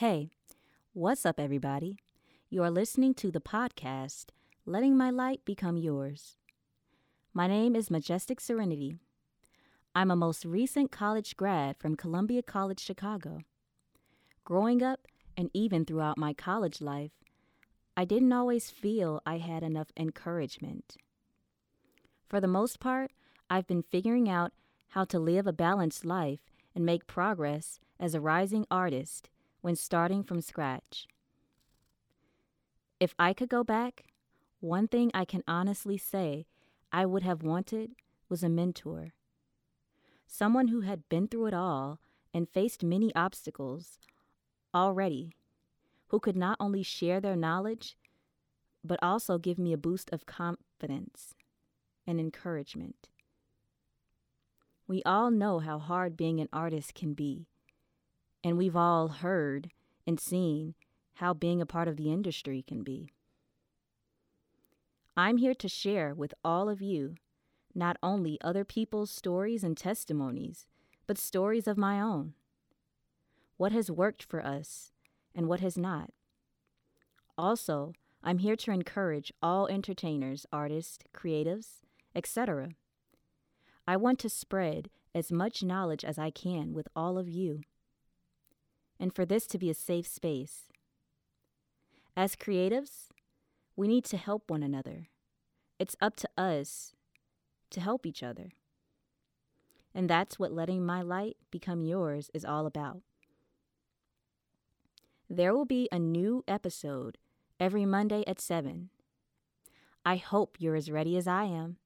Hey, what's up, everybody? You are listening to the podcast, Letting My Light Become Yours. My name is Majestic Serenity. I'm a most recent college grad from Columbia College, Chicago. Growing up, and even throughout my college life, I didn't always feel I had enough encouragement. For the most part, I've been figuring out how to live a balanced life and make progress as a rising artist when starting from scratch. If I could go back, one thing I can honestly say I would have wanted was a mentor. Someone who had been through it all and faced many obstacles already, who could not only share their knowledge, but also give me a boost of confidence and encouragement. We all know how hard being an artist can be, and we've all heard and seen how being a part of the industry can be. I'm here to share with all of you not only other people's stories and testimonies, but stories of my own. What has worked for us and what has not. Also, I'm here to encourage all entertainers, artists, creatives, etc. I want to spread as much knowledge as I can with all of you, and for this to be a safe space. As creatives, we need to help one another. It's up to us to help each other. And that's what letting my light become yours is all about. There will be a new episode every Monday at 7. I hope you're as ready as I am.